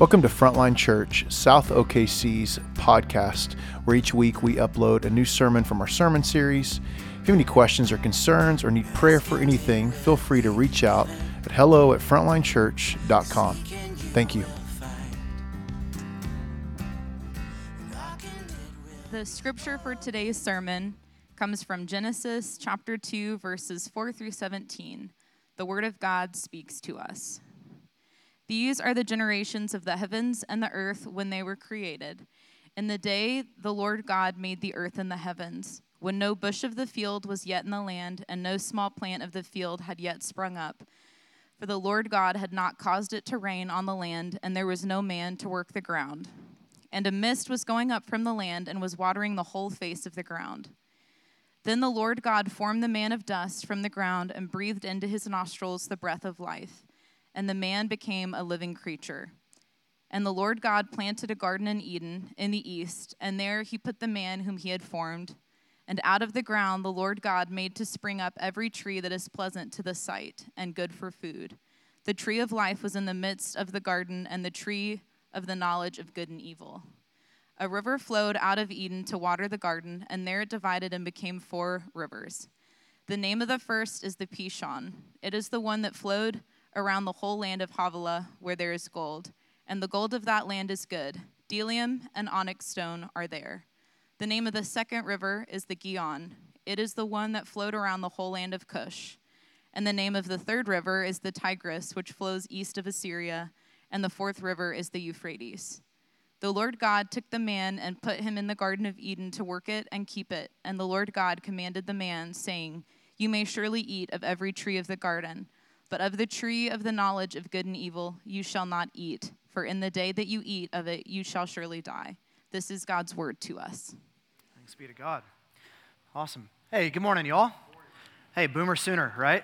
Welcome to Frontline Church, South OKC's podcast, where each week we upload a new sermon from our sermon series. If you have any questions or concerns or need prayer for anything, feel free to reach out at hello at frontlinechurch.com. Thank you. The scripture for today's sermon comes from Genesis chapter 2, verses 4 through 17. The Word of God speaks to us. These are the generations of the heavens and the earth when they were created. In the day the Lord God made the earth and the heavens, when no bush of the field was yet in the land, and no small plant of the field had yet sprung up. For the Lord God had not caused it to rain on the land, and there was no man to work the ground. And a mist was going up from the land and was watering the whole face of the ground. Then the Lord God formed the man of dust from the ground and breathed into his nostrils the breath of life and the man became a living creature. And the Lord God planted a garden in Eden in the east, and there he put the man whom he had formed. And out of the ground the Lord God made to spring up every tree that is pleasant to the sight and good for food. The tree of life was in the midst of the garden, and the tree of the knowledge of good and evil. A river flowed out of Eden to water the garden, and there it divided and became four rivers. The name of the first is the Pishon. It is the one that flowed around the whole land of Havilah where there is gold, and the gold of that land is good. Bdellium and onyx stone are there. The name of the second river is the Gihon. It is the one that flowed around the whole land of Cush. And the name of the third river is the Tigris, which flows east of Assyria, and the fourth river is the Euphrates. The Lord God took the man and put him in the Garden of Eden to work it and keep it. And the Lord God commanded the man, saying, You may surely eat of every tree of the garden. But of the tree of the knowledge of good and evil you shall not eat, for in the day that you eat of it you shall surely die. This is God's word to us. Thanks be to God. Awesome. Hey, good morning, y'all. Hey, boomer sooner, right?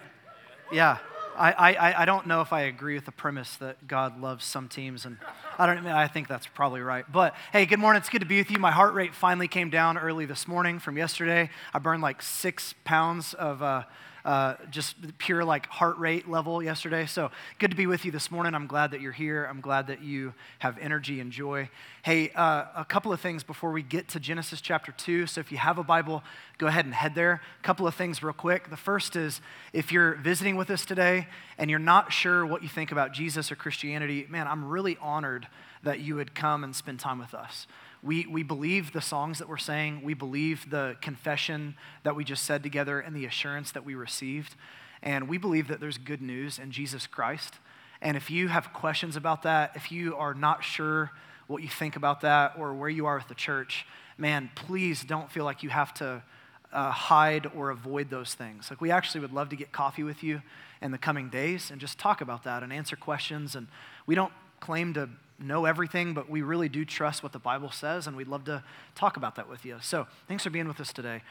Yeah. I, I, I don't know if I agree with the premise that God loves some teams, and I don't. I think that's probably right. But hey, good morning. It's good to be with you. My heart rate finally came down early this morning from yesterday. I burned like six pounds of uh, uh, just pure like heart rate level yesterday. So good to be with you this morning. I'm glad that you're here. I'm glad that you have energy and joy. Hey, uh, a couple of things before we get to Genesis chapter 2. So if you have a Bible, go ahead and head there. A couple of things real quick. The first is if you're visiting with us today and you're not sure what you think about Jesus or Christianity, man, I'm really honored that you would come and spend time with us. We, we believe the songs that we're saying. We believe the confession that we just said together and the assurance that we received. And we believe that there's good news in Jesus Christ. And if you have questions about that, if you are not sure what you think about that or where you are with the church, man, please don't feel like you have to uh, hide or avoid those things. Like, we actually would love to get coffee with you in the coming days and just talk about that and answer questions. And we don't claim to know everything, but we really do trust what the Bible says, and we'd love to talk about that with you. So thanks for being with us today.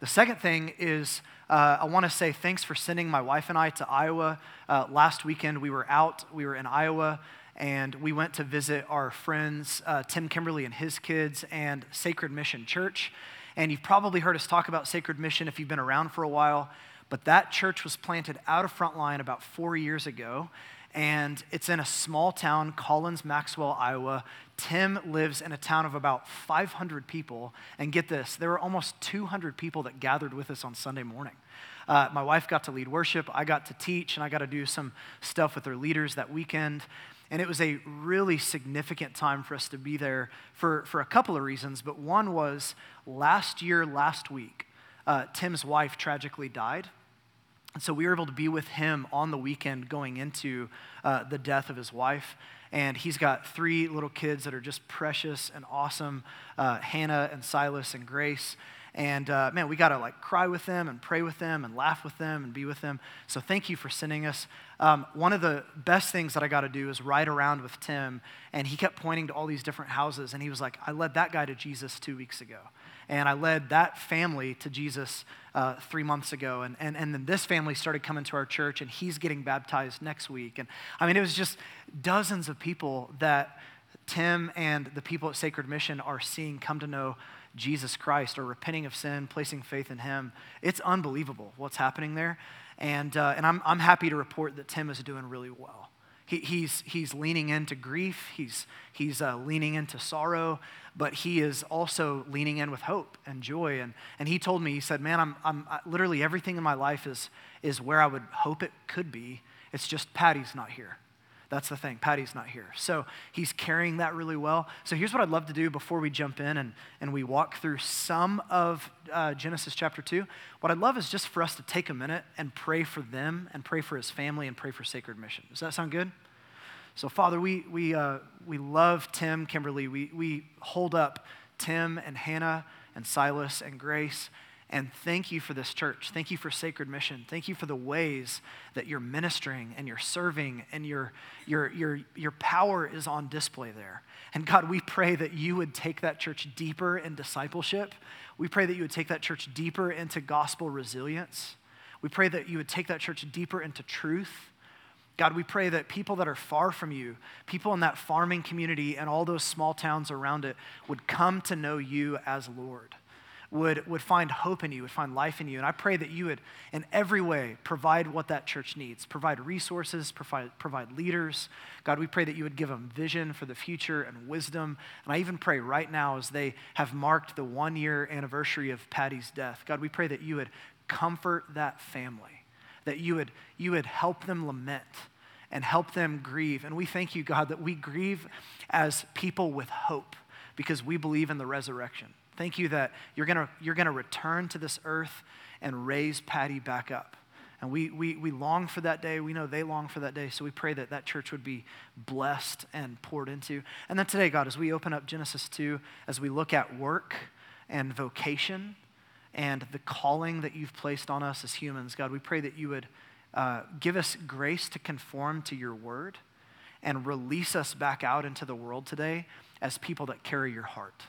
The second thing is, uh, I want to say thanks for sending my wife and I to Iowa. Uh, last weekend, we were out, we were in Iowa, and we went to visit our friends, uh, Tim Kimberly and his kids, and Sacred Mission Church. And you've probably heard us talk about Sacred Mission if you've been around for a while, but that church was planted out of Frontline about four years ago and it's in a small town, Collins, Maxwell, Iowa. Tim lives in a town of about 500 people. And get this, there were almost 200 people that gathered with us on Sunday morning. Uh, my wife got to lead worship, I got to teach, and I got to do some stuff with their leaders that weekend. And it was a really significant time for us to be there for, for a couple of reasons. But one was last year, last week, uh, Tim's wife tragically died. And so we were able to be with him on the weekend going into uh, the death of his wife. And he's got three little kids that are just precious and awesome uh, Hannah and Silas and Grace. And uh, man, we got to like cry with them and pray with them and laugh with them and be with them. So thank you for sending us. Um, one of the best things that I got to do is ride around with Tim. And he kept pointing to all these different houses. And he was like, I led that guy to Jesus two weeks ago. And I led that family to Jesus uh, three months ago. And, and, and then this family started coming to our church, and he's getting baptized next week. And I mean, it was just dozens of people that Tim and the people at Sacred Mission are seeing come to know Jesus Christ or repenting of sin, placing faith in Him. It's unbelievable what's happening there. And, uh, and I'm, I'm happy to report that Tim is doing really well. He, he's, he's leaning into grief, he's, he's uh, leaning into sorrow, but he is also leaning in with hope and joy. And, and he told me, he said, Man, I'm, I'm I, literally everything in my life is, is where I would hope it could be. It's just Patty's not here. That's the thing. Patty's not here. So he's carrying that really well. So here's what I'd love to do before we jump in and, and we walk through some of uh, Genesis chapter 2. What I'd love is just for us to take a minute and pray for them and pray for his family and pray for Sacred Mission. Does that sound good? So, Father, we, we, uh, we love Tim, Kimberly. We, we hold up Tim and Hannah and Silas and Grace and thank you for this church. Thank you for Sacred Mission. Thank you for the ways that you're ministering and you're serving and your, your, your, your power is on display there. And God, we pray that you would take that church deeper in discipleship. We pray that you would take that church deeper into gospel resilience. We pray that you would take that church deeper into truth. God, we pray that people that are far from you, people in that farming community and all those small towns around it, would come to know you as Lord would, would find hope in you, would find life in you. And I pray that you would, in every way, provide what that church needs provide resources, provide, provide leaders. God, we pray that you would give them vision for the future and wisdom. And I even pray right now, as they have marked the one year anniversary of Patty's death, God, we pray that you would comfort that family, that you would, you would help them lament and help them grieve. And we thank you, God, that we grieve as people with hope because we believe in the resurrection. Thank you that you're going you're gonna return to this earth and raise Patty back up. And we, we, we long for that day. We know they long for that day. So we pray that that church would be blessed and poured into. And then today, God, as we open up Genesis 2, as we look at work and vocation and the calling that you've placed on us as humans, God, we pray that you would uh, give us grace to conform to your word and release us back out into the world today as people that carry your heart.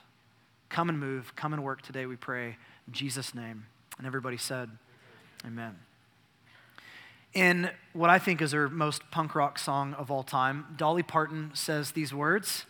Come and move. Come and work today, we pray. In Jesus' name. And everybody said, Amen. In what I think is her most punk rock song of all time, Dolly Parton says these words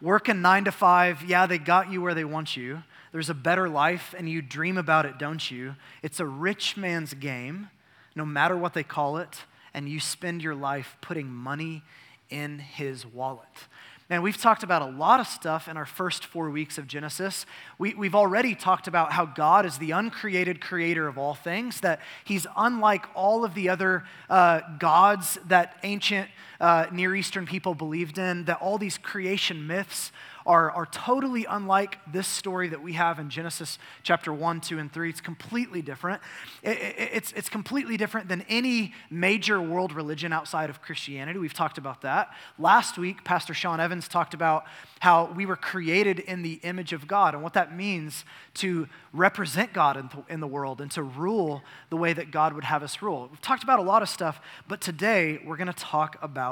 Working nine to five, yeah, they got you where they want you. There's a better life, and you dream about it, don't you? It's a rich man's game, no matter what they call it, and you spend your life putting money in his wallet. Man, we've talked about a lot of stuff in our first four weeks of Genesis. We, we've already talked about how God is the uncreated creator of all things, that He's unlike all of the other uh, gods that ancient uh, Near Eastern people believed in, that all these creation myths are, are totally unlike this story that we have in Genesis chapter 1, 2, and 3. It's completely different. It, it, it's, it's completely different than any major world religion outside of Christianity. We've talked about that. Last week, Pastor Sean Evans talked about how we were created in the image of God and what that means to represent God in, the, in the world and to rule the way that God would have us rule. We've talked about a lot of stuff, but today we're going to talk about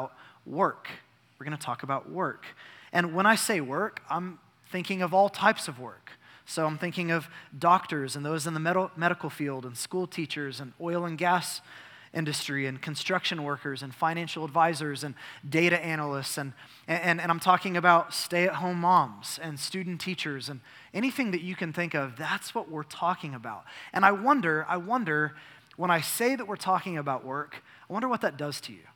work. We're going to talk about work. And when I say work, I'm thinking of all types of work. So I'm thinking of doctors and those in the med- medical field and school teachers and oil and gas industry and construction workers and financial advisors and data analysts and, and, and I'm talking about stay-at-home moms and student teachers and anything that you can think of, that's what we're talking about. And I wonder, I wonder, when I say that we're talking about work, I wonder what that does to you.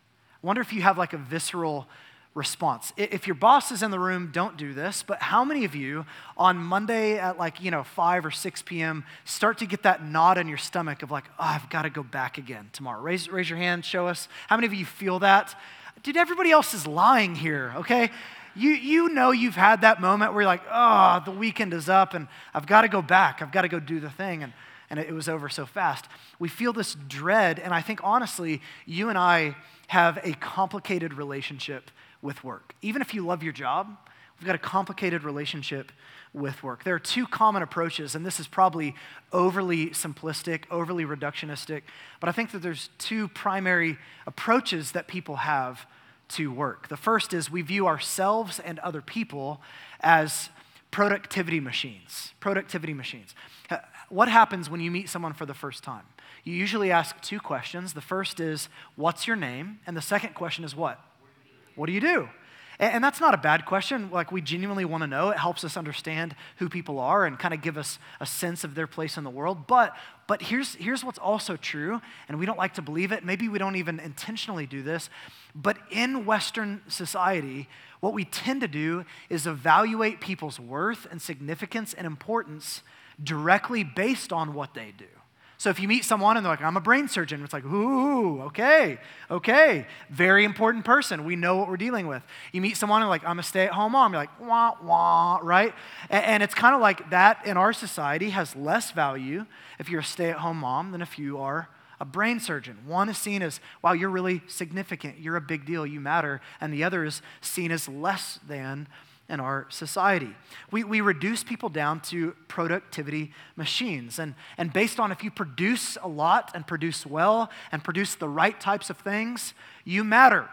Wonder if you have like a visceral response. If your boss is in the room, don't do this, but how many of you on Monday at like, you know, 5 or 6 p.m. start to get that knot in your stomach of like, oh, I've got to go back again tomorrow? Raise, raise your hand, show us. How many of you feel that? Dude, everybody else is lying here, okay? You, you know you've had that moment where you're like, oh, the weekend is up and I've got to go back. I've got to go do the thing. And, and it was over so fast. We feel this dread, and I think honestly, you and I have a complicated relationship with work. Even if you love your job, we've got a complicated relationship with work. There are two common approaches, and this is probably overly simplistic, overly reductionistic, but I think that there's two primary approaches that people have to work. The first is we view ourselves and other people as productivity machines. Productivity machines. What happens when you meet someone for the first time? You usually ask two questions. The first is, What's your name? And the second question is, What? What do you do? And that's not a bad question. Like, we genuinely want to know. It helps us understand who people are and kind of give us a sense of their place in the world. But, but here's, here's what's also true, and we don't like to believe it. Maybe we don't even intentionally do this. But in Western society, what we tend to do is evaluate people's worth and significance and importance directly based on what they do. So if you meet someone and they're like, I'm a brain surgeon, it's like, ooh, okay, okay, very important person. We know what we're dealing with. You meet someone and like, I'm a stay at home mom, you're like, wah, wah, right? And, and it's kind of like that in our society has less value if you're a stay at home mom than if you are a brain surgeon. One is seen as, wow, you're really significant, you're a big deal, you matter. And the other is seen as less than in our society. We, we reduce people down to productivity machines. And, and based on if you produce a lot and produce well and produce the right types of things, you matter.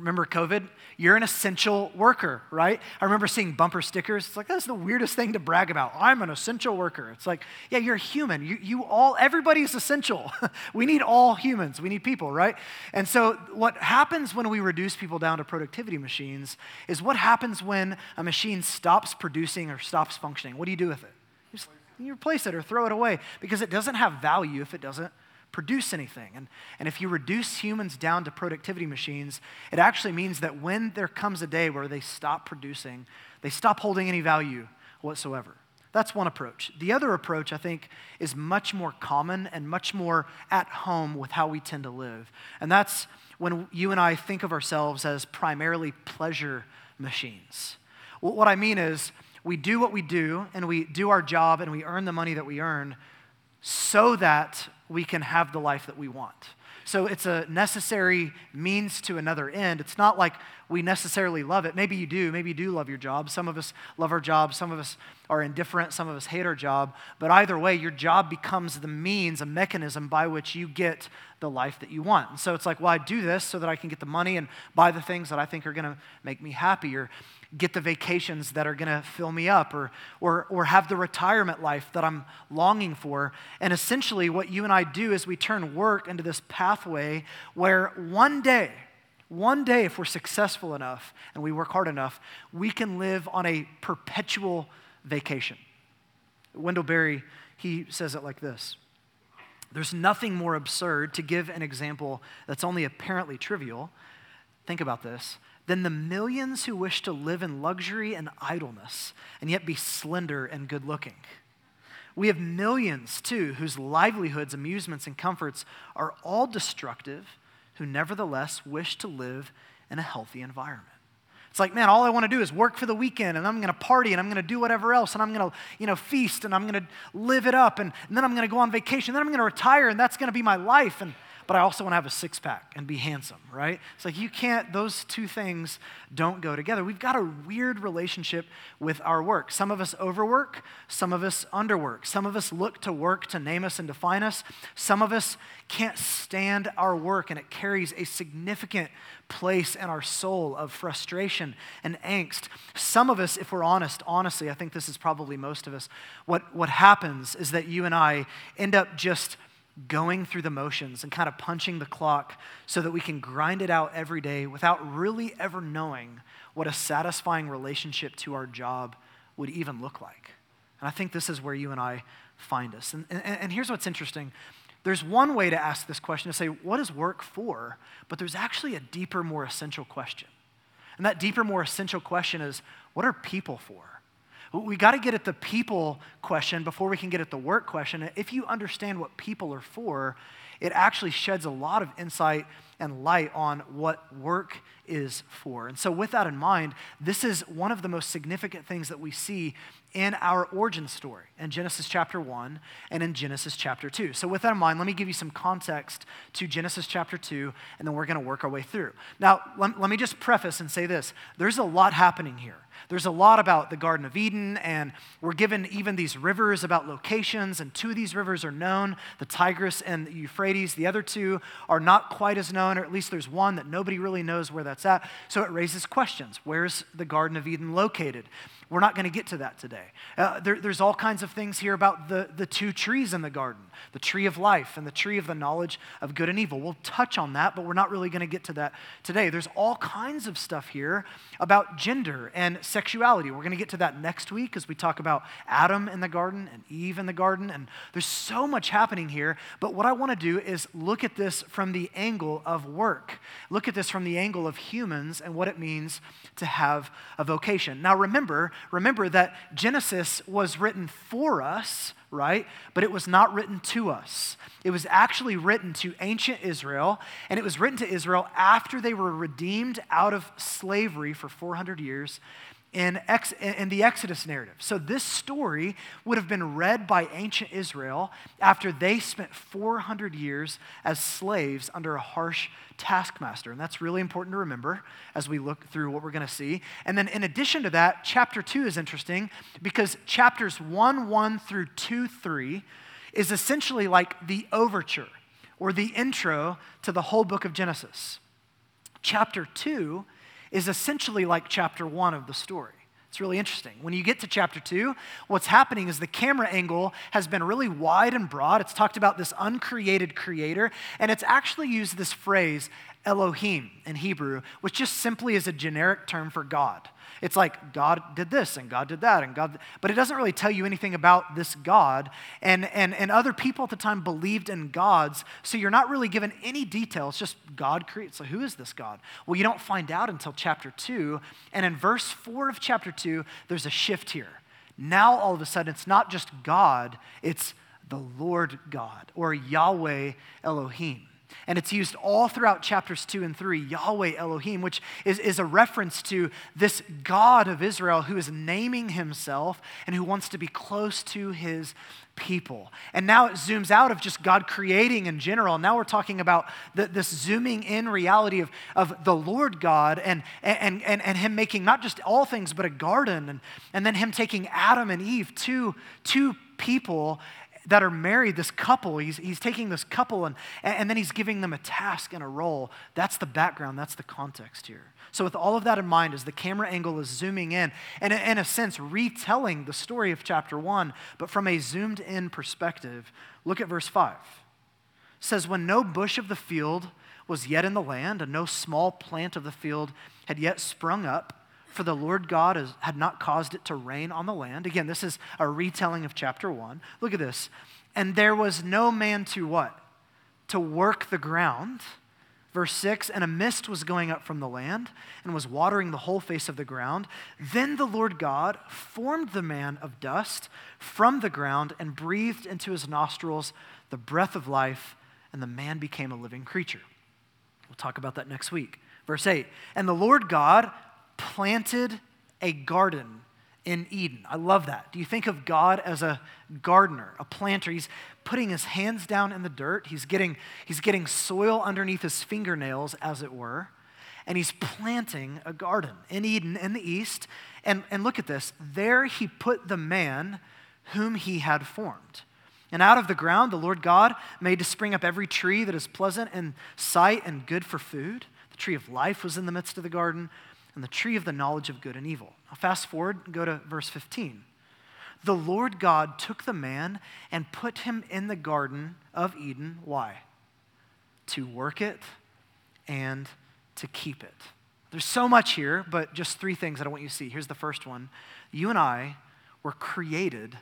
Remember COVID? You're an essential worker, right? I remember seeing bumper stickers. It's like, that's the weirdest thing to brag about. I'm an essential worker. It's like, yeah, you're human. You, you all, everybody's essential. we need all humans. We need people, right? And so, what happens when we reduce people down to productivity machines is what happens when a machine stops producing or stops functioning. What do you do with it? You, just, you replace it or throw it away because it doesn't have value if it doesn't produce anything. And, and if you reduce humans down to productivity machines, it actually means that when there comes a day where they stop producing, they stop holding any value whatsoever. That's one approach. The other approach, I think, is much more common and much more at home with how we tend to live. And that's when you and I think of ourselves as primarily pleasure machines. What I mean is, we do what we do, and we do our job, and we earn the money that we earn so that we can have the life that we want. So it's a necessary means to another end. It's not like we necessarily love it. Maybe you do. Maybe you do love your job. Some of us love our job. Some of us are indifferent. Some of us hate our job. But either way, your job becomes the means, a mechanism by which you get the life that you want. And so it's like, well, I do this so that I can get the money and buy the things that I think are going to make me happy. Get the vacations that are going to fill me up or, or, or have the retirement life that I'm longing for. And essentially, what you and I do is we turn work into this pathway where one day, one day, if we're successful enough and we work hard enough, we can live on a perpetual vacation. Wendell Berry, he says it like this There's nothing more absurd to give an example that's only apparently trivial. Think about this than the millions who wish to live in luxury and idleness and yet be slender and good looking. We have millions, too, whose livelihoods, amusements, and comforts are all destructive, who nevertheless wish to live in a healthy environment. It's like, man, all I want to do is work for the weekend and I'm going to party and I'm going to do whatever else and I'm going to, you know, feast and I'm going to live it up and, and then I'm going to go on vacation. Then I'm going to retire and that's going to be my life. And but I also want to have a six pack and be handsome, right? It's like you can't, those two things don't go together. We've got a weird relationship with our work. Some of us overwork, some of us underwork. Some of us look to work to name us and define us. Some of us can't stand our work and it carries a significant place in our soul of frustration and angst. Some of us, if we're honest, honestly, I think this is probably most of us, what, what happens is that you and I end up just going through the motions and kind of punching the clock so that we can grind it out every day without really ever knowing what a satisfying relationship to our job would even look like. And I think this is where you and I find us. And, and, and here's what's interesting there's one way to ask this question to say, what is work for? But there's actually a deeper, more essential question. And that deeper, more essential question is, what are people for? We got to get at the people question before we can get at the work question. If you understand what people are for, it actually sheds a lot of insight and light on what work is for. And so, with that in mind, this is one of the most significant things that we see in our origin story in Genesis chapter 1 and in Genesis chapter 2. So, with that in mind, let me give you some context to Genesis chapter 2, and then we're going to work our way through. Now, let, let me just preface and say this there's a lot happening here. There's a lot about the Garden of Eden, and we're given even these rivers about locations, and two of these rivers are known the Tigris and the Euphrates. The other two are not quite as known, or at least there's one that nobody really knows where that's at. So it raises questions. Where's the Garden of Eden located? We're not going to get to that today. Uh, there, there's all kinds of things here about the, the two trees in the garden the tree of life and the tree of the knowledge of good and evil. We'll touch on that, but we're not really going to get to that today. There's all kinds of stuff here about gender and sexuality. We're going to get to that next week as we talk about Adam in the garden and Eve in the garden. And there's so much happening here. But what I want to do is look at this from the angle of work, look at this from the angle of humans and what it means to have a vocation. Now, remember, remember that Genesis was written for us, right? But it was not written to us. It was actually written to ancient Israel, and it was written to Israel after they were redeemed out of slavery for 400 years in, ex, in the Exodus narrative. So, this story would have been read by ancient Israel after they spent 400 years as slaves under a harsh taskmaster. And that's really important to remember as we look through what we're going to see. And then, in addition to that, chapter 2 is interesting because chapters 1 1 through 2 3 is essentially like the overture or the intro to the whole book of Genesis. Chapter 2 is essentially like chapter one of the story. It's really interesting. When you get to chapter two, what's happening is the camera angle has been really wide and broad. It's talked about this uncreated creator, and it's actually used this phrase, Elohim, in Hebrew, which just simply is a generic term for God. It's like God did this and God did that and God, but it doesn't really tell you anything about this God. And, and, and other people at the time believed in gods, so you're not really given any details, just God creates. So who is this God? Well, you don't find out until chapter two. And in verse four of chapter two, there's a shift here. Now all of a sudden, it's not just God, it's the Lord God or Yahweh Elohim. And it's used all throughout chapters 2 and 3, Yahweh Elohim, which is, is a reference to this God of Israel who is naming himself and who wants to be close to his people. And now it zooms out of just God creating in general. Now we're talking about the, this zooming in reality of, of the Lord God and, and, and, and Him making not just all things, but a garden. And, and then Him taking Adam and Eve, two, two people, that are married, this couple, he's, he's taking this couple and, and then he's giving them a task and a role. That's the background, that's the context here. So, with all of that in mind, as the camera angle is zooming in, and in a sense, retelling the story of chapter one, but from a zoomed in perspective, look at verse 5. It says, When no bush of the field was yet in the land, and no small plant of the field had yet sprung up, for the Lord God has, had not caused it to rain on the land. Again, this is a retelling of chapter 1. Look at this. And there was no man to what? To work the ground. Verse 6 And a mist was going up from the land and was watering the whole face of the ground. Then the Lord God formed the man of dust from the ground and breathed into his nostrils the breath of life, and the man became a living creature. We'll talk about that next week. Verse 8 And the Lord God planted a garden in Eden. I love that. Do you think of God as a gardener, a planter? He's putting his hands down in the dirt. He's getting, he's getting soil underneath his fingernails, as it were, and he's planting a garden in Eden in the east. And, and look at this. There he put the man whom he had formed. And out of the ground, the Lord God made to spring up every tree that is pleasant in sight and good for food. The tree of life was in the midst of the garden and the tree of the knowledge of good and evil. Now, fast forward, go to verse 15. The Lord God took the man and put him in the garden of Eden. Why? To work it and to keep it. There's so much here, but just three things that I want you to see. Here's the first one You and I were created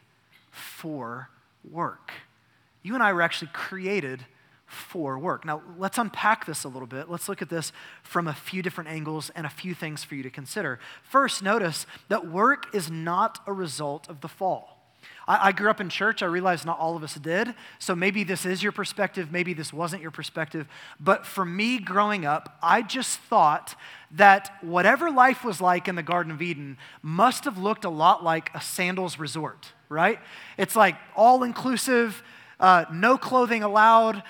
for work. You and I were actually created for work. Now, let's unpack this a little bit. Let's look at this from a few different angles and a few things for you to consider. First, notice that work is not a result of the fall. I, I grew up in church. I realize not all of us did. So maybe this is your perspective. Maybe this wasn't your perspective. But for me growing up, I just thought that whatever life was like in the Garden of Eden must have looked a lot like a sandals resort, right? It's like all inclusive uh, no clothing allowed,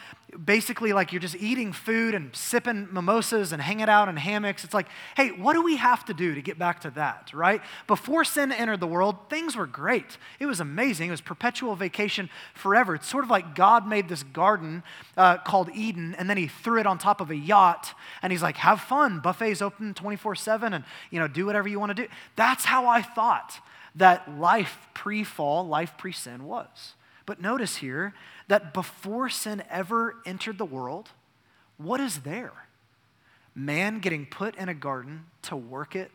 basically like you're just eating food and sipping mimosas and hanging out in hammocks. It's like, hey, what do we have to do to get back to that, right? Before sin entered the world, things were great. It was amazing. It was perpetual vacation forever. It's sort of like God made this garden uh, called Eden, and then he threw it on top of a yacht, and he's like, have fun. Buffets open 24 7, and, you know, do whatever you want to do. That's how I thought that life pre fall, life pre sin was. But notice here that before sin ever entered the world, what is there? Man getting put in a garden to work it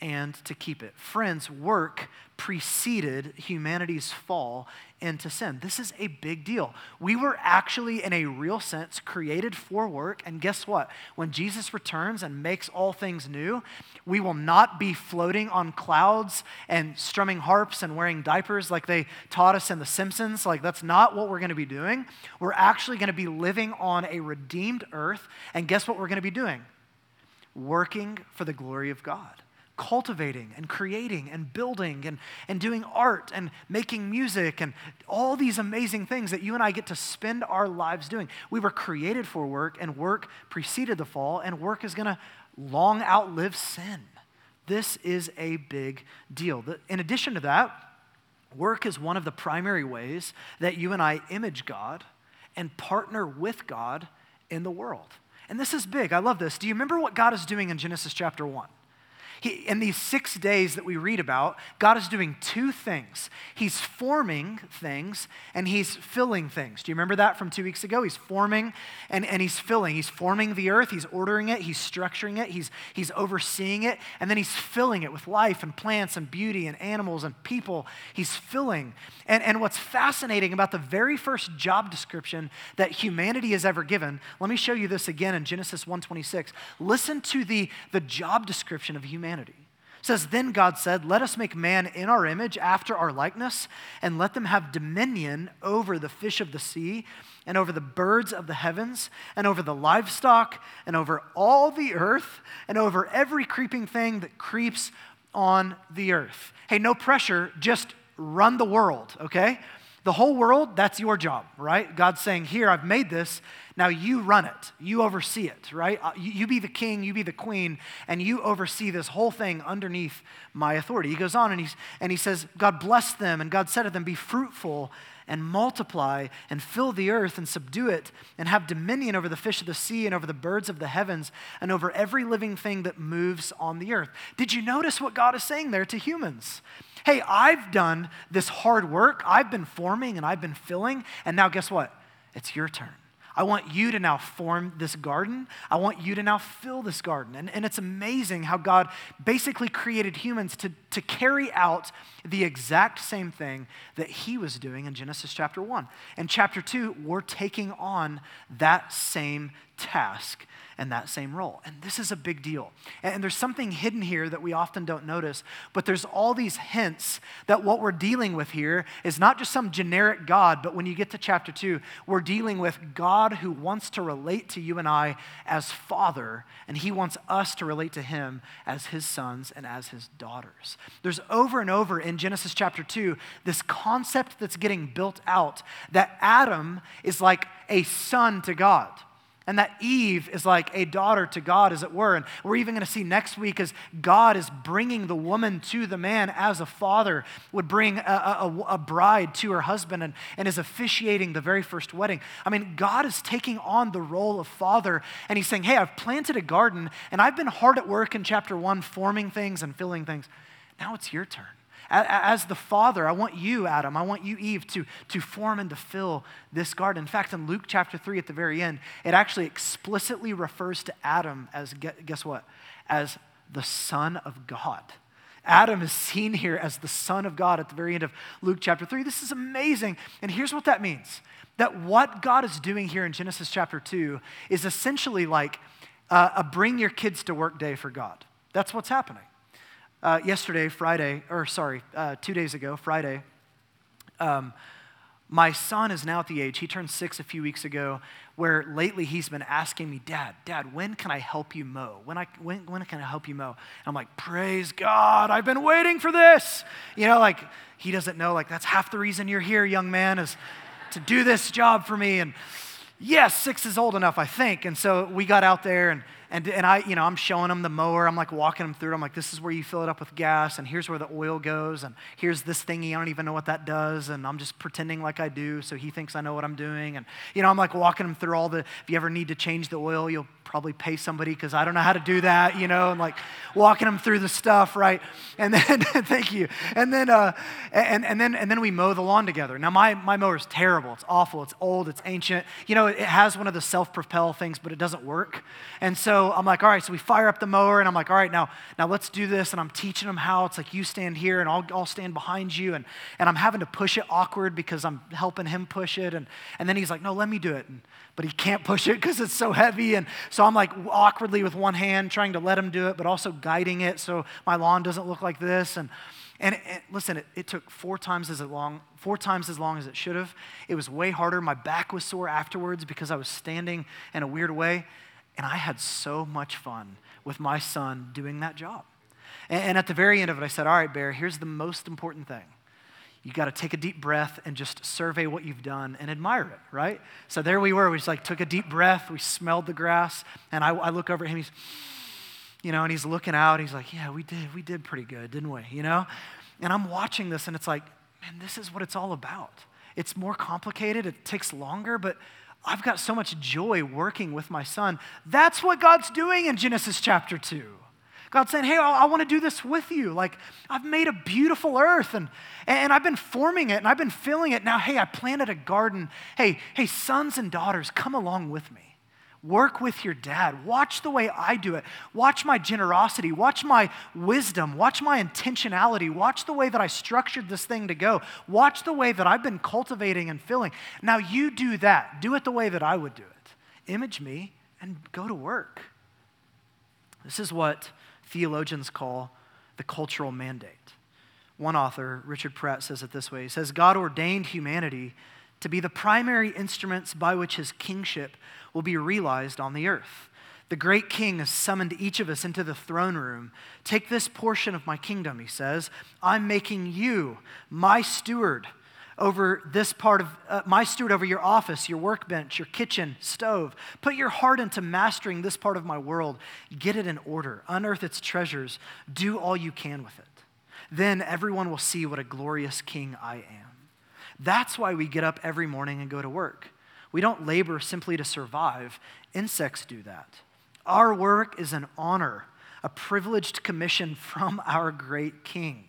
and to keep it. Friends, work preceded humanity's fall into sin. This is a big deal. We were actually, in a real sense, created for work. And guess what? When Jesus returns and makes all things new, we will not be floating on clouds and strumming harps and wearing diapers like they taught us in The Simpsons. Like, that's not what we're going to be doing. We're actually going to be living on a redeemed earth. And guess what we're going to be doing? Working for the glory of God cultivating and creating and building and, and doing art and making music and all these amazing things that you and I get to spend our lives doing. We were created for work, and work preceded the fall, and work is going to long outlive sin. This is a big deal. In addition to that, work is one of the primary ways that you and I image God and partner with God in the world. And this is big. I love this. Do you remember what God is doing in Genesis chapter 1? He, in these six days that we read about, God is doing two things. He's forming things and he's filling things. Do you remember that from two weeks ago? He's forming and, and he's filling. He's forming the earth, he's ordering it, he's structuring it, he's, he's overseeing it, and then he's filling it with life and plants and beauty and animals and people. He's filling. And, and what's fascinating about the very first job description that humanity has ever given, let me show you this again in Genesis 1:26. Listen to the, the job description of humanity humanity. It says, Then God said, Let us make man in our image, after our likeness, and let them have dominion over the fish of the sea, and over the birds of the heavens, and over the livestock, and over all the earth, and over every creeping thing that creeps on the earth. Hey, no pressure, just run the world, okay? The whole world, that's your job, right? God's saying, Here, I've made this. Now you run it. You oversee it, right? Uh, you, you, be the king, you be the queen, and you oversee this whole thing underneath my authority. He goes on and, he's, and he says, God blessed them, and God said to them, Be fruitful and multiply and fill the earth and subdue it and have dominion over the fish of the sea and over the birds of the heavens and over every living thing that moves on the earth. Did you notice what God is saying there to humans? Hey, I've done this hard work. I've been forming and I've been filling. And now, guess what? It's your turn. I want you to now form this garden. I want you to now fill this garden. And, and it's amazing how God basically created humans to, to carry out the exact same thing that He was doing in Genesis chapter 1. And chapter 2, we're taking on that same task and that same role. And this is a big deal. And there's something hidden here that we often don't notice, but there's all these hints that what we're dealing with here is not just some generic God, but when you get to chapter 2, we're dealing with God who wants to relate to you and I as Father, and He wants us to relate to Him as His sons and as His daughters. There's over and over in Genesis chapter 2 this concept that's getting built out that Adam is like a son to God. And that Eve is like a daughter to God, as it were. And we're even going to see next week as God is bringing the woman to the man as a father would bring a, a, a, bride to her husband and, and is officiating the very first wedding. I mean, God is taking on the role of father and he's saying, Hey, I've planted a garden and I've been hard at work in chapter one, forming things and filling things. Now it's your turn. As the father, I want you, Adam, I want you, Eve, to, to form and to fill this garden. In fact, in Luke chapter 3 at the very end, it actually explicitly refers to Adam as, guess what? As the Son of God. Adam is seen here as the Son of God at the very end of Luke chapter 3. This is amazing. And here's what that means that what God is doing here in Genesis chapter 2 is essentially like uh, a bring your kids to work day for God. That's what's happening uh, yesterday, Friday, or sorry, uh, two days ago, Friday, um, my son is now at the age, he turned six a few weeks ago, where lately he's been asking me, Dad, Dad, when can I help you mow? When, I, when, when can I help you mow? And I'm like, Praise God, I've been waiting for this. You know, like, he doesn't know, like, that's half the reason you're here, young man, is to do this job for me. And yes, six is old enough, I think. And so we got out there and and, and I, you know, I'm showing them the mower. I'm like walking them through. It. I'm like, this is where you fill it up with gas, and here's where the oil goes, and here's this thingy. I don't even know what that does, and I'm just pretending like I do, so he thinks I know what I'm doing. And you know, I'm like walking them through all the. If you ever need to change the oil, you'll probably pay somebody because I don't know how to do that, you know, and like walking them through the stuff, right? And then, thank you. And then, uh, and, and then, and then we mow the lawn together. Now, my, my mower is terrible. It's awful. It's old. It's ancient. You know, it has one of the self propel things, but it doesn't work. And so I'm like, all right, so we fire up the mower, and I'm like, all right, now, now let's do this. And I'm teaching them how. It's like, you stand here, and I'll, I'll stand behind you. And, and I'm having to push it awkward because I'm helping him push it. And, and then he's like, no, let me do it. And, but he can't push it because it's so heavy. And so I'm like awkwardly with one hand trying to let him do it, but also guiding it so my lawn doesn't look like this. And, and, and listen, it, it, took four times as long, four times as long as it should have. It was way harder. My back was sore afterwards because I was standing in a weird way. And I had so much fun with my son doing that job. And, and at the very end of it, I said, All right, Bear, here's the most important thing you got to take a deep breath and just survey what you've done and admire it, right? So there we were. We just like took a deep breath. We smelled the grass, and I, I look over at him. He's, you know, and he's looking out. He's like, "Yeah, we did. We did pretty good, didn't we?" You know, and I'm watching this, and it's like, man, this is what it's all about. It's more complicated. It takes longer, but I've got so much joy working with my son. That's what God's doing in Genesis chapter two. God's saying, hey, I, I want to do this with you. Like, I've made a beautiful earth and, and I've been forming it and I've been filling it. Now, hey, I planted a garden. Hey, hey, sons and daughters, come along with me. Work with your dad. Watch the way I do it. Watch my generosity. Watch my wisdom. Watch my intentionality. Watch the way that I structured this thing to go. Watch the way that I've been cultivating and filling. Now you do that. Do it the way that I would do it. Image me and go to work. This is what theologians call the cultural mandate. One author, Richard Pratt, says it this way He says, God ordained humanity to be the primary instruments by which his kingship will be realized on the earth. The great king has summoned each of us into the throne room. Take this portion of my kingdom, he says. I'm making you my steward over this part of uh, my steward over your office, your workbench, your kitchen, stove. Put your heart into mastering this part of my world. Get it in order. Unearth its treasures. Do all you can with it. Then everyone will see what a glorious king I am. That's why we get up every morning and go to work. We don't labor simply to survive, insects do that. Our work is an honor a privileged commission from our great King.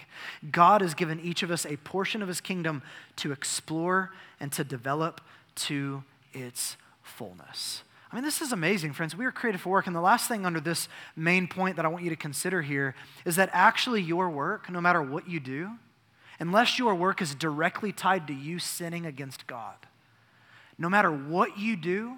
God has given each of us a portion of his kingdom to explore and to develop to its fullness. I mean, this is amazing, friends. We are created for work. And the last thing under this main point that I want you to consider here is that actually your work, no matter what you do, unless your work is directly tied to you sinning against God, no matter what you do,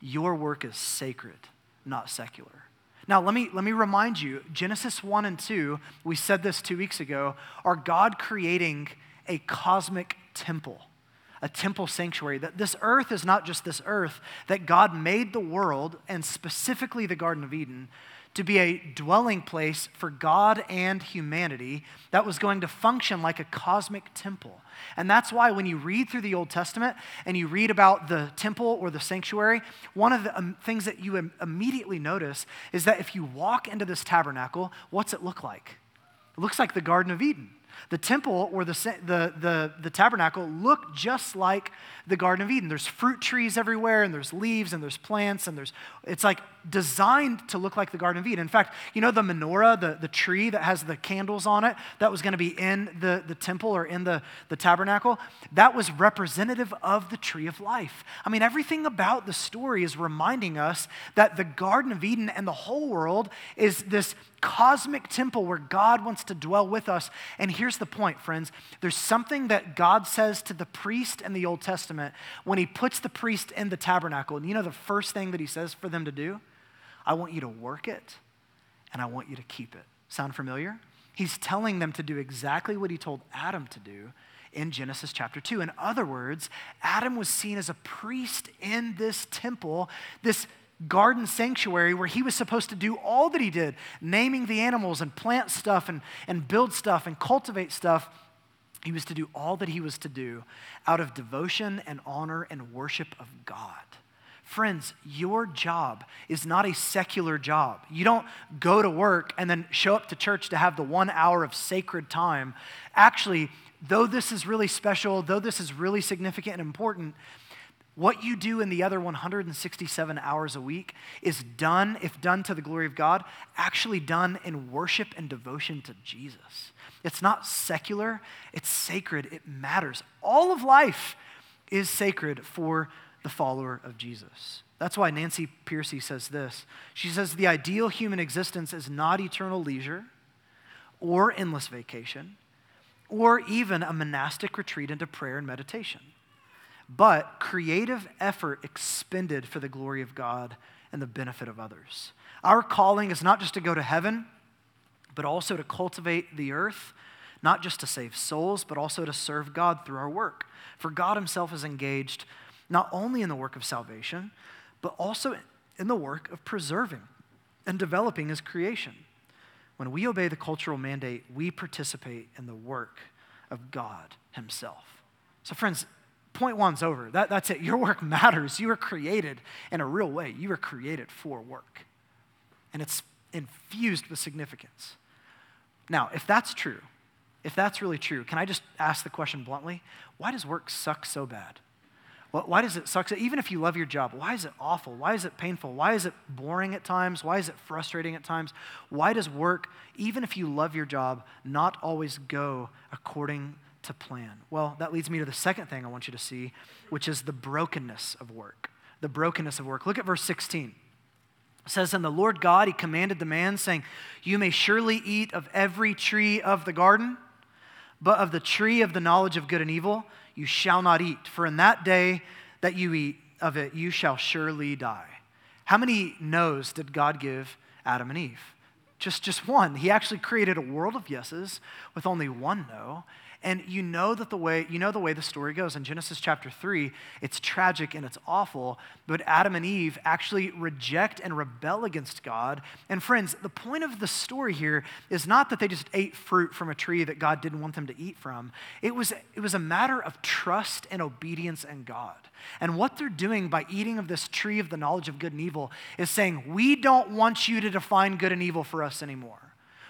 your work is sacred, not secular. Now, let me, let me remind you Genesis 1 and 2, we said this two weeks ago, are God creating a cosmic temple, a temple sanctuary. That this earth is not just this earth, that God made the world, and specifically the Garden of Eden, to be a dwelling place for God and humanity that was going to function like a cosmic temple. And that's why when you read through the Old Testament and you read about the temple or the sanctuary, one of the um, things that you Im- immediately notice is that if you walk into this tabernacle, what's it look like? It looks like the Garden of Eden. The temple or the, the, the, the, tabernacle look just like the Garden of Eden. There's fruit trees everywhere, and there's leaves, and there's plants, and there's, it's like designed to look like the Garden of Eden. In fact, you know the menorah, the, the tree that has the candles on it, that was going to be in the, the temple or in the, the tabernacle? That was representative of the tree of life. I mean, everything about the story is reminding us that the Garden of Eden and the whole world is this cosmic temple where God wants to dwell with us. And here's the point, friends there's something that God says to the priest in the Old Testament when he puts the priest in the tabernacle. And you know the first thing that he says for them to do? I want you to work it and I want you to keep it. Sound familiar? He's telling them to do exactly what he told Adam to do in Genesis chapter 2. In other words, Adam was seen as a priest in this temple, this garden sanctuary where he was supposed to do all that he did naming the animals and plant stuff and, and build stuff and cultivate stuff. He was to do all that he was to do out of devotion and honor and worship of God. Friends, your job is not a secular job. You don't go to work and then show up to church to have the one hour of sacred time. Actually, though this is really special, though this is really significant and important, what you do in the other 167 hours a week is done, if done to the glory of God, actually done in worship and devotion to Jesus. It's not secular, it's sacred, it matters. All of life is sacred for the follower of Jesus. That's why Nancy Pearcey says this. She says, The ideal human existence is not eternal leisure or endless vacation or even a monastic retreat into prayer and meditation, but creative effort expended for the glory of God and the benefit of others. Our calling is not just to go to heaven, but also to cultivate the earth, not just to save souls, but also to serve God through our work. For God Himself is engaged not only in the work of salvation, but also in the work of preserving and developing His creation. When we obey the cultural mandate, we participate in the work of God Himself. So, friends, point one's over. That, that's it. Your work matters. You were created in a real way. You were created for work, and it's infused with significance. Now, if that's true, if that's really true, can I just ask the question bluntly? Why does work suck so bad? Why does it suck? Even if you love your job, why is it awful? Why is it painful? Why is it boring at times? Why is it frustrating at times? Why does work, even if you love your job, not always go according to plan? Well, that leads me to the second thing I want you to see, which is the brokenness of work. The brokenness of work. Look at verse 16. It says, And the Lord God, He commanded the man, saying, You may surely eat of every tree of the garden, but of the tree of the knowledge of good and evil you shall not eat, for in that day that you eat of it, you shall surely die. How many no's did God give Adam and Eve? Just, just one. He actually created a world of yeses with only one no. And you know that the way you know the way the story goes in Genesis chapter 3, it's tragic and it's awful, but Adam and Eve actually reject and rebel against God. And friends, the point of the story here is not that they just ate fruit from a tree that God didn't want them to eat from. It was it was a matter of trust and obedience in God. And what they're doing by eating of this tree of the knowledge of good and evil is saying, "We don't want you to define good and evil for us anymore."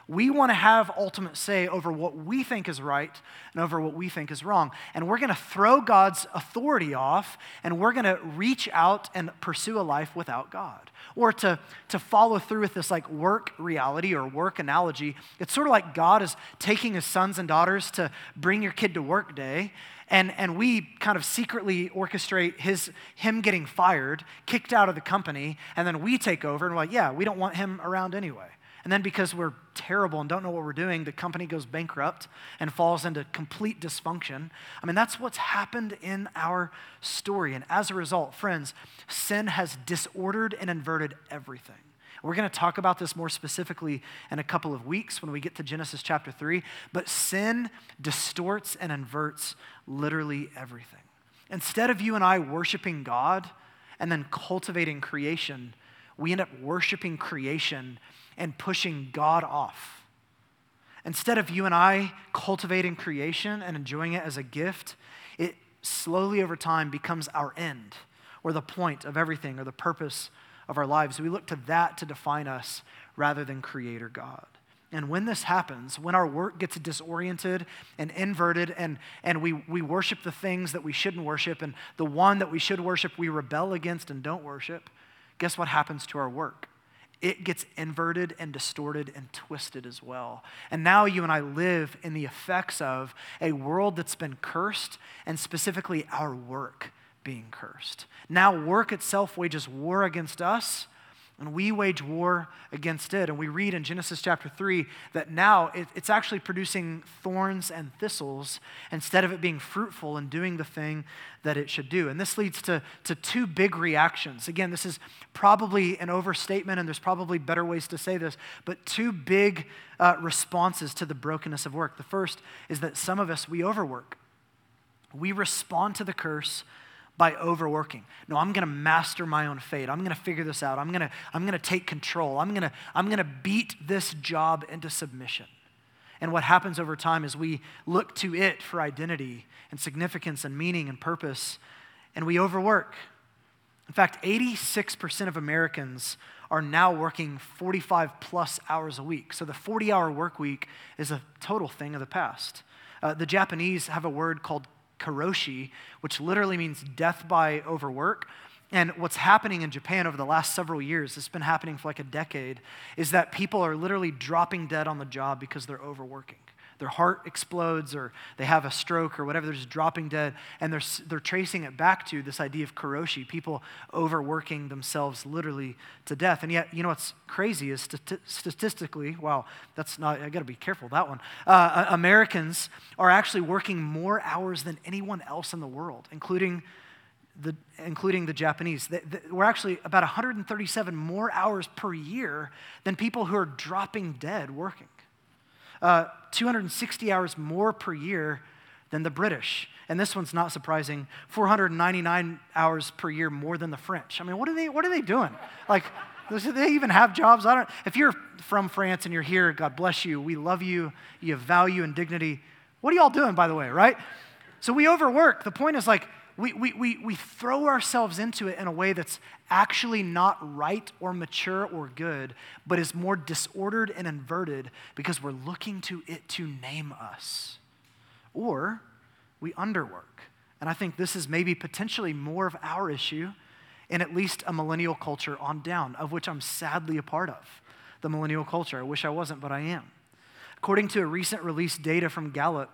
We want to have ultimate say over what we think is right and over what we think is wrong. And we're going to throw God's authority off and we're going to reach out and pursue a life without God. Or to, to follow through with this like work reality or work analogy, it's sort of like God is taking his sons and daughters to bring your kid to work day. And, and we kind of secretly orchestrate his, him getting fired, kicked out of the company, and then we take over and we're like, yeah, we don't want him around anyway. And then because we're terrible and don't know what we're doing, the company goes bankrupt and falls into complete dysfunction. I mean, that's what's happened in our story. And as a result, friends, sin has disordered and inverted everything. We're going to talk about this more specifically in a couple of weeks when we get to Genesis chapter 3. But sin distorts and inverts literally everything. Instead of you and I worshiping God and then cultivating creation, we end up worshiping creation and pushing God off. Instead of you and I cultivating creation and enjoying it as a gift, it slowly over time becomes our end or the point of everything or the purpose of our lives. We look to that to define us rather than Creator God. And when this happens, when our work gets disoriented and inverted, and, and we, we worship the things that we shouldn't worship, and the one that we should worship, we rebel against and don't worship, guess what happens to our work? It gets inverted and distorted and twisted as well. And now you and I live in the effects of a world that's been cursed, and specifically our work being cursed. Now, work itself wages war against us and we wage war against it. And we read in Genesis chapter 3 that now it, it's actually producing thorns and thistles instead of it being fruitful and doing the thing that it should do. And this leads to, to two big reactions. Again, this is probably an overstatement, and there's probably better ways to say this, but two big uh, responses to the brokenness of work. The first is that some of us, we overwork. We respond to the curse by overworking. No, I'm going to master my own fate. I'm going to figure this out. I'm going to I'm going to take control. I'm going to I'm going to beat this job into submission. And what happens over time is we look to it for identity and significance and meaning and purpose, and we overwork. In fact, 86% of Americans are now working 45 plus hours a week. So the 40 hour work week is a total thing of the past. Uh, the Japanese have a word called karoshi, which literally means death by overwork. And what's happening in Japan over the last several years, it's been happening for like a decade, is that people are literally dropping dead on the job because they're overworking. Their heart explodes or they have a stroke or whatever, they're just dropping dead. And they're, they're tracing it back to this idea of karoshi, people overworking themselves literally to death. And yet, you know what's crazy is stati- statistically, wow, that's not, I gotta be careful that one. Uh, Americans are actually working more hours than anyone else in the world, including the, including the Japanese. The, the, we're actually about 137 more hours per year than people who are dropping dead working. Uh, 260 hours more per year than the British. And this one's not surprising 499 hours per year more than the French. I mean, what are they, what are they doing? Like, do they even have jobs? I don't, if you're from France and you're here, God bless you. We love you. You have value and dignity. What are y'all doing, by the way, right? So we overwork. The point is like, we, we, we, we throw ourselves into it in a way that's actually not right or mature or good, but is more disordered and inverted because we're looking to it to name us. Or we underwork. And I think this is maybe potentially more of our issue in at least a millennial culture on down, of which I'm sadly a part of. The millennial culture. I wish I wasn't, but I am. According to a recent release data from Gallup,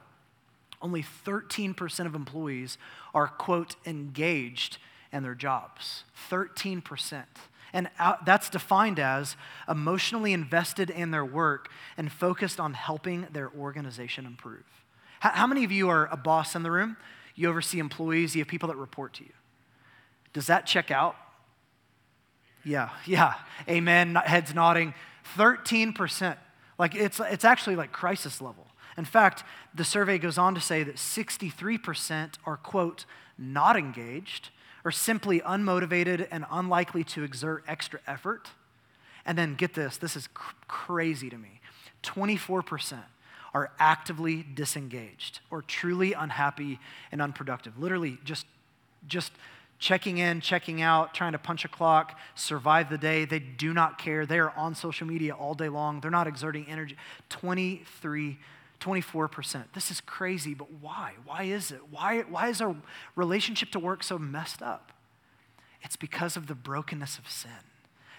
only 13% of employees are, quote, engaged in their jobs. 13%. And uh, that's defined as emotionally invested in their work and focused on helping their organization improve. How many of you are a boss in the room? You oversee employees, you have people that report to you. Does that check out? Yeah, yeah. Amen. Heads nodding. 13%. Like it's, it's actually like crisis level. In fact, the survey goes on to say that 63% are, quote, not engaged or simply unmotivated and unlikely to exert extra effort. And then get this this is cr- crazy to me 24% are actively disengaged or truly unhappy and unproductive. Literally, just, just checking in, checking out, trying to punch a clock, survive the day. They do not care. They are on social media all day long. They're not exerting energy. 23 24%. This is crazy, but why? Why is it? Why, why is our relationship to work so messed up? It's because of the brokenness of sin.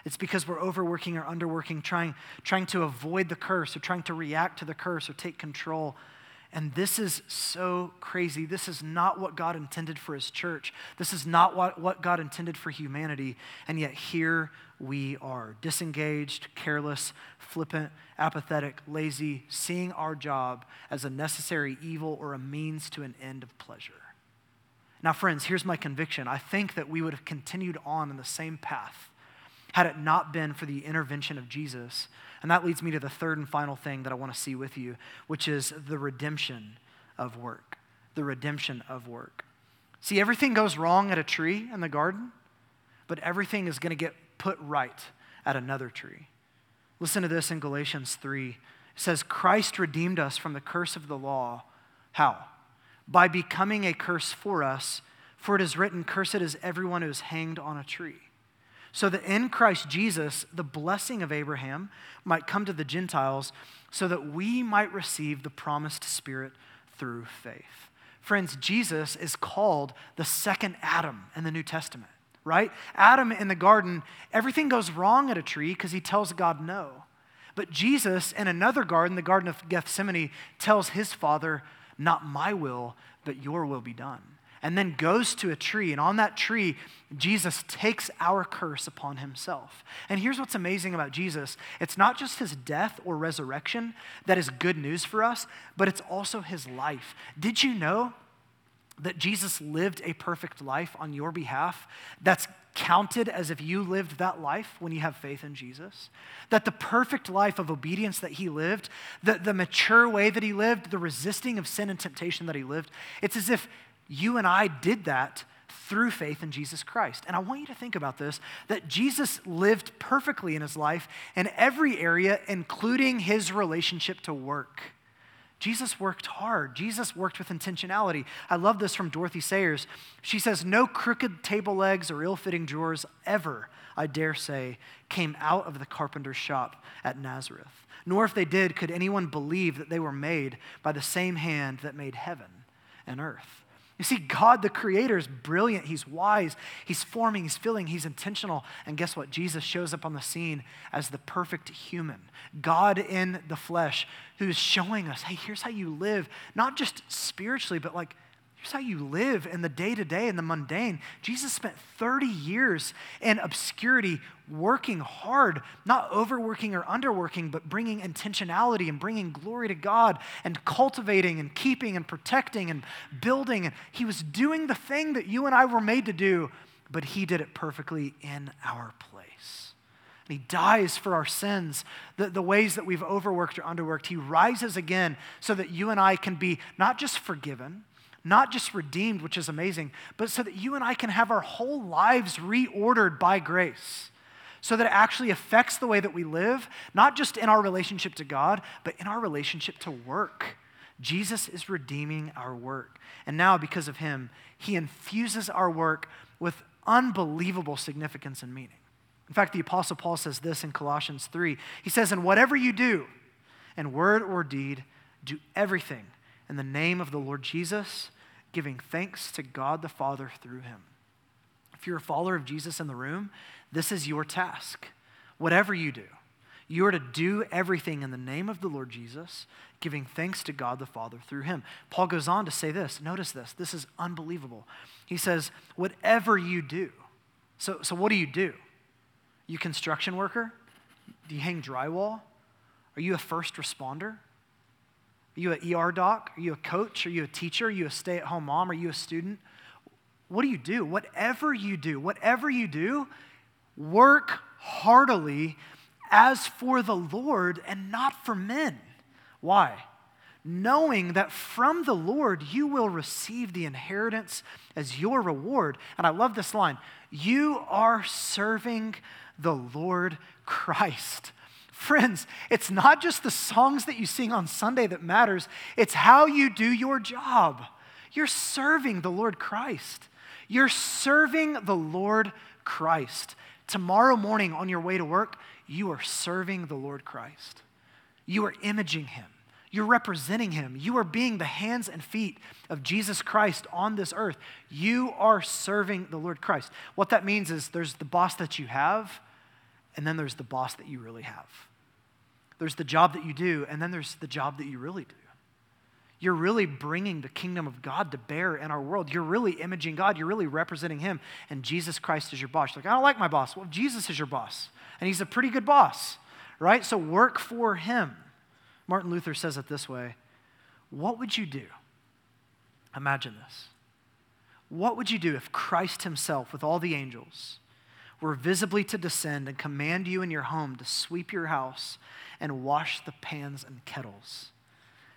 It's because we're overworking or underworking, trying, trying to avoid the curse or trying to react to the curse or take control. And this is so crazy. This is not what God intended for His church. This is not what, what God intended for humanity. And yet here we are disengaged, careless, flippant, apathetic, lazy, seeing our job as a necessary evil or a means to an end of pleasure. Now, friends, here's my conviction. I think that we would have continued on in the same path had it not been for the intervention of Jesus. And that leads me to the third and final thing that I want to see with you, which is the redemption of work. The redemption of work. See, everything goes wrong at a tree in the garden, but everything is going to get put right at another tree. Listen to this in Galatians 3. It says, Christ redeemed us from the curse of the law. How? By becoming a curse for us, for it is written, Cursed is everyone who is hanged on a tree. So that in Christ Jesus, the blessing of Abraham might come to the Gentiles, so that we might receive the promised Spirit through faith. Friends, Jesus is called the second Adam in the New Testament right? Adam in the garden, everything goes wrong at a tree because he tells God no. But Jesus in another garden, the Garden of Gethsemane, tells his father, Not my will, but your will be done. And then goes to a tree, and on that tree, Jesus takes our curse upon himself. And here's what's amazing about Jesus it's not just his death or resurrection that is good news for us, but it's also his life. Did you know that Jesus lived a perfect life on your behalf that's counted as if you lived that life when you have faith in Jesus. That the perfect life of obedience that he lived, the, the mature way that he lived, the resisting of sin and temptation that he lived, it's as if you and I did that through faith in Jesus Christ. And I want you to think about this that Jesus lived perfectly in his life in every area, including his relationship to work. Jesus worked hard. Jesus worked with intentionality. I love this from Dorothy Sayers. She says, No crooked table legs or ill fitting drawers ever, I dare say, came out of the carpenter's shop at Nazareth. Nor if they did, could anyone believe that they were made by the same hand that made heaven and earth. You see, God, the Creator, is brilliant. He's wise. He's forming, He's filling, He's intentional. And guess what? Jesus shows up on the scene as the perfect human, God in the flesh, who's showing us hey, here's how you live, not just spiritually, but like Here's how you live in the day to day, in the mundane. Jesus spent 30 years in obscurity working hard, not overworking or underworking, but bringing intentionality and bringing glory to God and cultivating and keeping and protecting and building. And he was doing the thing that you and I were made to do, but he did it perfectly in our place. And he dies for our sins, the, the ways that we've overworked or underworked. He rises again so that you and I can be not just forgiven not just redeemed, which is amazing, but so that you and I can have our whole lives reordered by grace. So that it actually affects the way that we live, not just in our relationship to God, but in our relationship to work. Jesus is redeeming our work. And now, because of him, he infuses our work with unbelievable significance and meaning. In fact, the Apostle Paul says this in Colossians 3. He says, And whatever you do, in word or deed, do everything in the name of the Lord Jesus giving thanks to God the Father through him. If you're a follower of Jesus in the room, this is your task. Whatever you do, you are to do everything in the name of the Lord Jesus, giving thanks to God the Father through him. Paul goes on to say this. Notice this. This is unbelievable. He says, whatever you do. So, so what do you do? You construction worker? Do you hang drywall? Are you a first responder? Are you an ER doc? Are you a coach? Are you a teacher? Are you a stay at home mom? Are you a student? What do you do? Whatever you do, whatever you do, work heartily as for the Lord and not for men. Why? Knowing that from the Lord you will receive the inheritance as your reward. And I love this line you are serving the Lord Christ. Friends, it's not just the songs that you sing on Sunday that matters, it's how you do your job. You're serving the Lord Christ. You're serving the Lord Christ. Tomorrow morning on your way to work, you are serving the Lord Christ. You are imaging him. You're representing him. You are being the hands and feet of Jesus Christ on this earth. You are serving the Lord Christ. What that means is there's the boss that you have, and then there's the boss that you really have. There's the job that you do, and then there's the job that you really do. You're really bringing the kingdom of God to bear in our world. You're really imaging God. You're really representing Him, and Jesus Christ is your boss. You're like, I don't like my boss. Well, Jesus is your boss, and He's a pretty good boss, right? So work for Him. Martin Luther says it this way What would you do? Imagine this. What would you do if Christ Himself, with all the angels, were visibly to descend and command you in your home to sweep your house and wash the pans and kettles.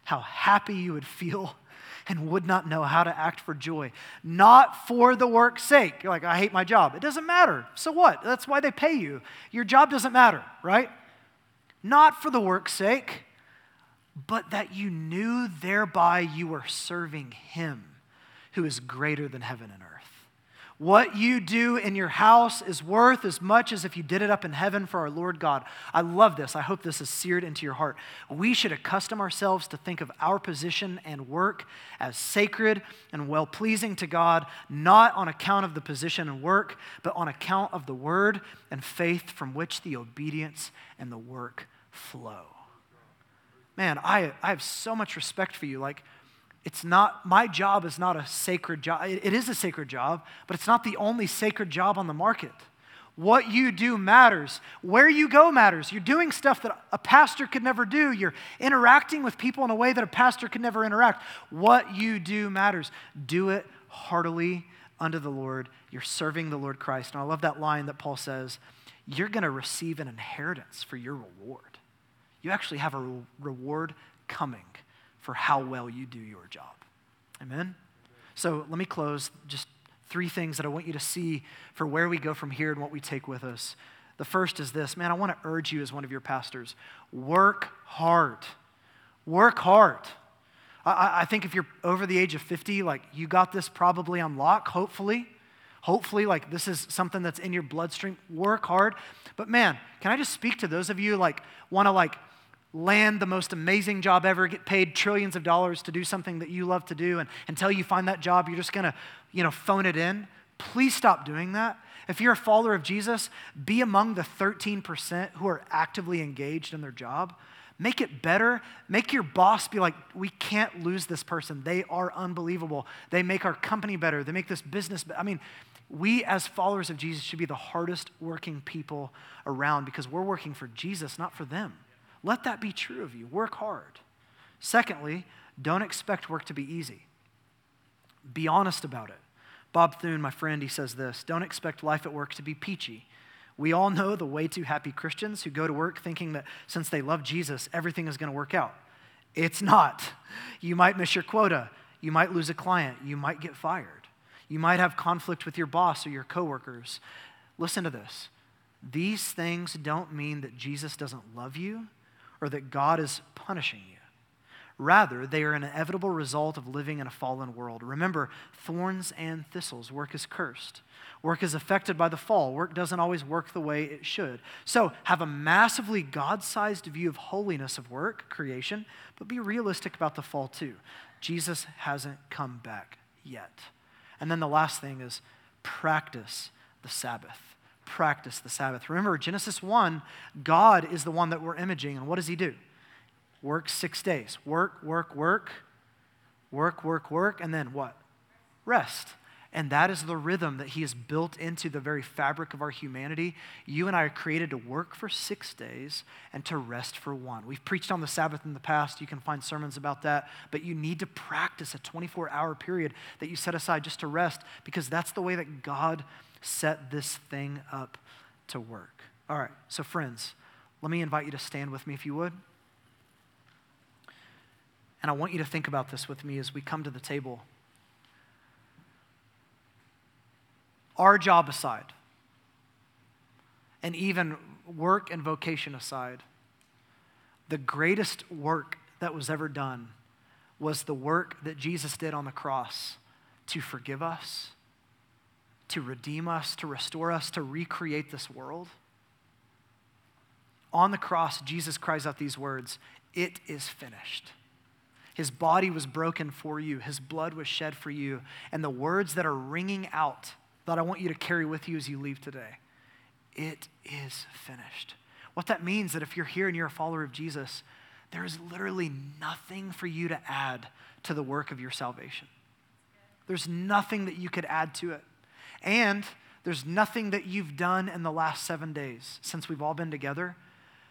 How happy you would feel and would not know how to act for joy. Not for the work's sake. You're like, I hate my job. It doesn't matter. So what? That's why they pay you. Your job doesn't matter, right? Not for the work's sake, but that you knew thereby you were serving Him who is greater than heaven and earth. What you do in your house is worth as much as if you did it up in heaven for our Lord God. I love this. I hope this is seared into your heart. We should accustom ourselves to think of our position and work as sacred and well pleasing to God, not on account of the position and work, but on account of the word and faith from which the obedience and the work flow. Man, I, I have so much respect for you. Like, it's not, my job is not a sacred job. It is a sacred job, but it's not the only sacred job on the market. What you do matters. Where you go matters. You're doing stuff that a pastor could never do. You're interacting with people in a way that a pastor could never interact. What you do matters. Do it heartily unto the Lord. You're serving the Lord Christ. And I love that line that Paul says you're going to receive an inheritance for your reward. You actually have a reward coming for how well you do your job. Amen? So let me close. Just three things that I want you to see for where we go from here and what we take with us. The first is this man, I want to urge you as one of your pastors work hard. Work hard. I, I think if you're over the age of 50, like you got this probably on lock, hopefully. Hopefully, like this is something that's in your bloodstream. Work hard. But man, can I just speak to those of you like want to like land the most amazing job ever, get paid trillions of dollars to do something that you love to do, and until you find that job, you're just gonna, you know, phone it in. Please stop doing that. If you're a follower of Jesus, be among the 13% who are actively engaged in their job. Make it better. Make your boss be like, we can't lose this person. They are unbelievable. They make our company better. They make this business better. I mean, we as followers of Jesus should be the hardest working people around because we're working for Jesus, not for them. Let that be true of you. Work hard. Secondly, don't expect work to be easy. Be honest about it. Bob Thune, my friend, he says this Don't expect life at work to be peachy. We all know the way too happy Christians who go to work thinking that since they love Jesus, everything is going to work out. It's not. You might miss your quota. You might lose a client. You might get fired. You might have conflict with your boss or your coworkers. Listen to this. These things don't mean that Jesus doesn't love you or that God is punishing you. Rather, they are an inevitable result of living in a fallen world. Remember, thorns and thistles, work is cursed. Work is affected by the fall. Work doesn't always work the way it should. So, have a massively God sized view of holiness of work, creation, but be realistic about the fall too. Jesus hasn't come back yet. And then the last thing is practice the Sabbath. Practice the Sabbath. Remember, Genesis 1, God is the one that we're imaging, and what does He do? Work six days. Work, work, work, work, work, work, and then what? Rest. And that is the rhythm that He has built into the very fabric of our humanity. You and I are created to work for six days and to rest for one. We've preached on the Sabbath in the past. You can find sermons about that. But you need to practice a 24 hour period that you set aside just to rest because that's the way that God set this thing up to work. All right, so friends, let me invite you to stand with me if you would. And I want you to think about this with me as we come to the table. Our job aside, and even work and vocation aside, the greatest work that was ever done was the work that Jesus did on the cross to forgive us, to redeem us, to restore us, to recreate this world. On the cross, Jesus cries out these words It is finished. His body was broken for you, His blood was shed for you. And the words that are ringing out that I want you to carry with you as you leave today it is finished. What that means is that if you're here and you're a follower of Jesus, there is literally nothing for you to add to the work of your salvation. There's nothing that you could add to it. And there's nothing that you've done in the last seven days since we've all been together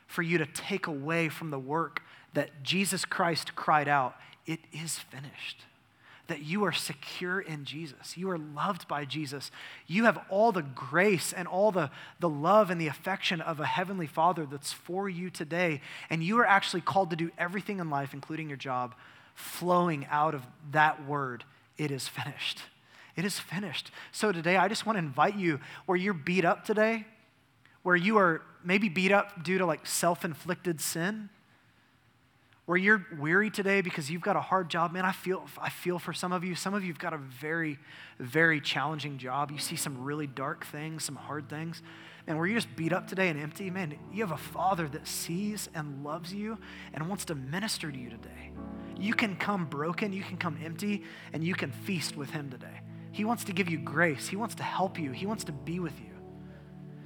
for you to take away from the work that Jesus Christ cried out, It is finished. That you are secure in Jesus. You are loved by Jesus. You have all the grace and all the, the love and the affection of a heavenly Father that's for you today. And you are actually called to do everything in life, including your job, flowing out of that word. It is finished. It is finished. So today, I just want to invite you where you're beat up today, where you are maybe beat up due to like self inflicted sin where you're weary today because you've got a hard job, man, I feel, I feel for some of you. Some of you have got a very, very challenging job. You see some really dark things, some hard things. And where you're just beat up today and empty, man, you have a father that sees and loves you and wants to minister to you today. You can come broken, you can come empty, and you can feast with him today. He wants to give you grace. He wants to help you. He wants to be with you.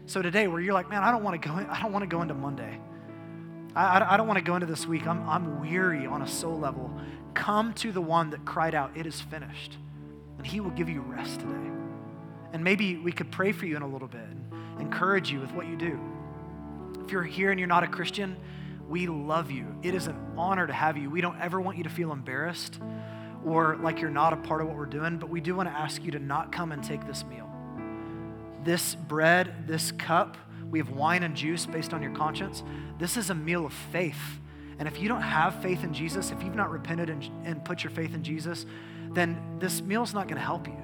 So today, where you're like, man, I don't want to go. In, I don't want to go into Monday. I, I don't want to go into this week. I'm, I'm weary on a soul level. Come to the one that cried out, It is finished. And he will give you rest today. And maybe we could pray for you in a little bit and encourage you with what you do. If you're here and you're not a Christian, we love you. It is an honor to have you. We don't ever want you to feel embarrassed or like you're not a part of what we're doing, but we do want to ask you to not come and take this meal. This bread, this cup, we have wine and juice based on your conscience. This is a meal of faith. And if you don't have faith in Jesus, if you've not repented and, and put your faith in Jesus, then this meal's not going to help you.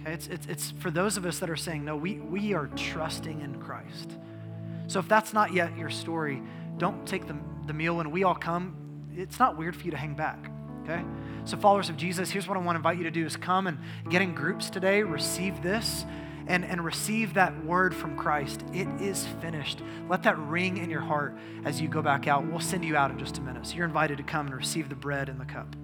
Okay? It's, it's, it's for those of us that are saying, no, we, we are trusting in Christ. So if that's not yet your story, don't take the, the meal when we all come. It's not weird for you to hang back. Okay? So, followers of Jesus, here's what I want to invite you to do is come and get in groups today, receive this, and, and receive that word from Christ. It is finished. Let that ring in your heart as you go back out. We'll send you out in just a minute. So, you're invited to come and receive the bread and the cup.